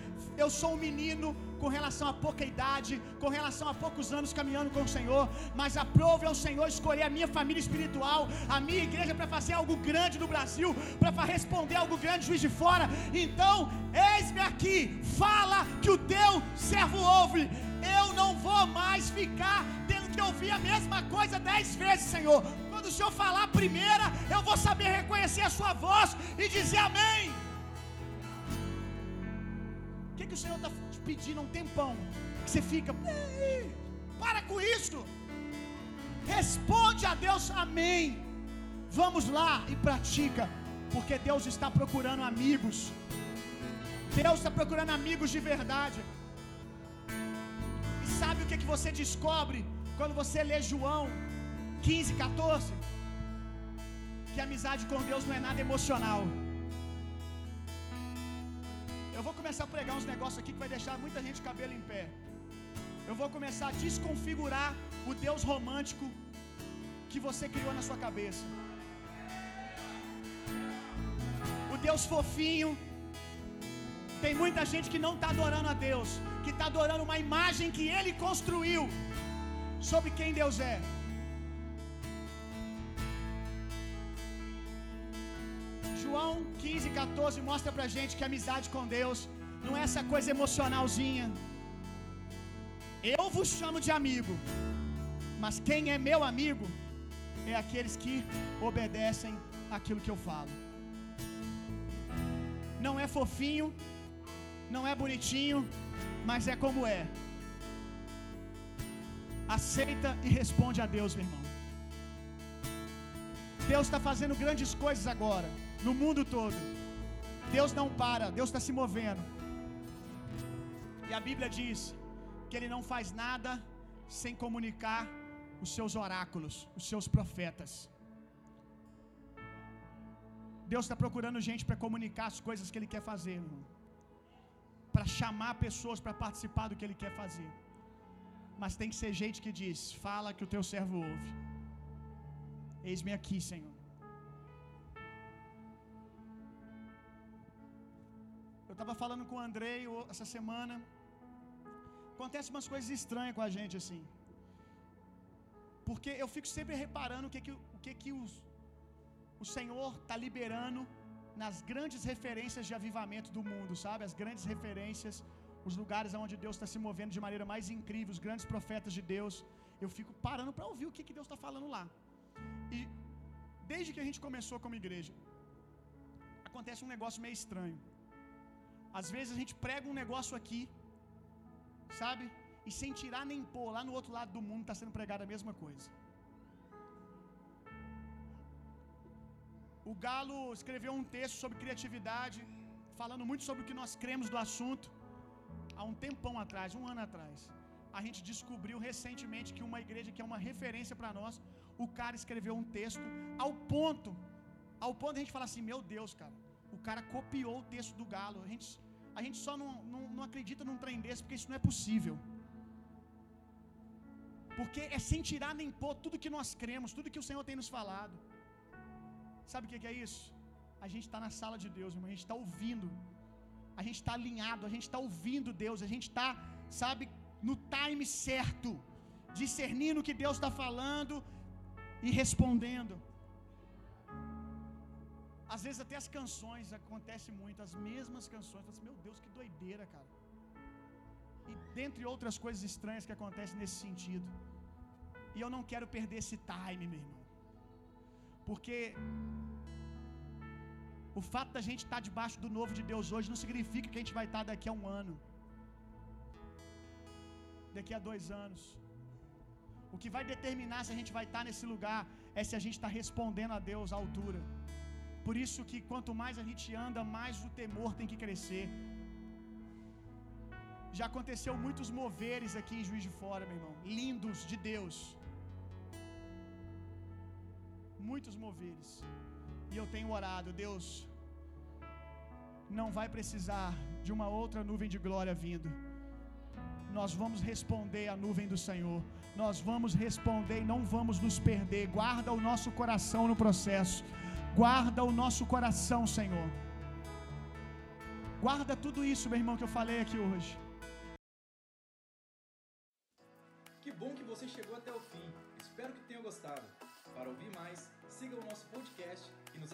Eu sou um menino com relação a pouca idade, com relação a poucos anos caminhando com o Senhor, mas aprove ao Senhor escolher a minha família espiritual, a minha igreja para fazer algo grande no Brasil, para responder algo grande juiz de fora. Então, eis-me aqui, fala que o teu servo ouve. Eu não vou mais ficar tendo que ouvir a mesma coisa dez vezes, Senhor. Quando o Senhor falar a primeira, eu vou saber reconhecer a sua voz e dizer amém. Que, o Senhor está te pedindo há um tempão? Que você fica, para com isso. Responde a Deus, amém. Vamos lá e pratica, porque Deus está procurando amigos. Deus está procurando amigos de verdade. E sabe o que, que você descobre quando você lê João 15, 14? Que amizade com Deus não é nada emocional. Eu vou começar a pregar uns negócios aqui que vai deixar muita gente cabelo em pé. Eu vou começar a desconfigurar o Deus romântico que você criou na sua cabeça. O Deus fofinho. Tem muita gente que não está adorando a Deus, que está adorando uma imagem que Ele construiu sobre quem Deus é. João 15, 14 mostra pra gente que a amizade com Deus não é essa coisa emocionalzinha. Eu vos chamo de amigo, mas quem é meu amigo é aqueles que obedecem aquilo que eu falo. Não é fofinho, não é bonitinho, mas é como é. Aceita e responde a Deus, meu irmão. Deus está fazendo grandes coisas agora, no mundo todo. Deus não para, Deus está se movendo. E a Bíblia diz que Ele não faz nada sem comunicar os seus oráculos, os seus profetas. Deus está procurando gente para comunicar as coisas que Ele quer fazer. Para chamar pessoas para participar do que Ele quer fazer. Mas tem que ser gente que diz: Fala que o teu servo ouve. Eis-me aqui, Senhor. Estava falando com o Andrei essa semana. Acontece umas coisas estranhas com a gente assim. Porque eu fico sempre reparando o que, que, o que, que os, o Senhor está liberando nas grandes referências de avivamento do mundo, sabe? As grandes referências, os lugares onde Deus está se movendo de maneira mais incrível, os grandes profetas de Deus. Eu fico parando para ouvir o que, que Deus está falando lá. E desde que a gente começou como igreja, acontece um negócio meio estranho. Às vezes a gente prega um negócio aqui, sabe? E sem tirar nem pôr, lá no outro lado do mundo está sendo pregada a mesma coisa. O Galo escreveu um texto sobre criatividade, falando muito sobre o que nós cremos do assunto, há um tempão atrás, um ano atrás. A gente descobriu recentemente que uma igreja que é uma referência para nós, o cara escreveu um texto ao ponto, ao ponto de a gente falar assim: meu Deus, cara, o cara copiou o texto do Galo. A gente, a gente só não, não, não acredita num trem desse porque isso não é possível. Porque é sem tirar nem pôr tudo que nós cremos, tudo que o Senhor tem nos falado. Sabe o que é isso? A gente está na sala de Deus, irmão. A gente está ouvindo. A gente está alinhado. A gente está ouvindo Deus. A gente está, sabe, no time certo, discernindo o que Deus está falando e respondendo. Às vezes até as canções acontece muito, as mesmas canções. Assim, Meu Deus, que doideira, cara. E dentre outras coisas estranhas que acontecem nesse sentido. E eu não quero perder esse time, meu irmão. Porque o fato da gente estar debaixo do novo de Deus hoje não significa que a gente vai estar daqui a um ano, daqui a dois anos. O que vai determinar se a gente vai estar nesse lugar é se a gente está respondendo a Deus à altura. Por isso que quanto mais a gente anda, mais o temor tem que crescer. Já aconteceu muitos moveres aqui em Juiz de Fora, meu irmão, lindos de Deus. Muitos moveres. E eu tenho orado, Deus, não vai precisar de uma outra nuvem de glória vindo. Nós vamos responder à nuvem do Senhor. Nós vamos responder e não vamos nos perder. Guarda o nosso coração no processo. Guarda o nosso coração, Senhor. Guarda tudo isso, meu irmão, que eu falei aqui hoje. Que bom que você chegou até o fim. Espero que tenha gostado. Para ouvir mais, siga o nosso podcast e nos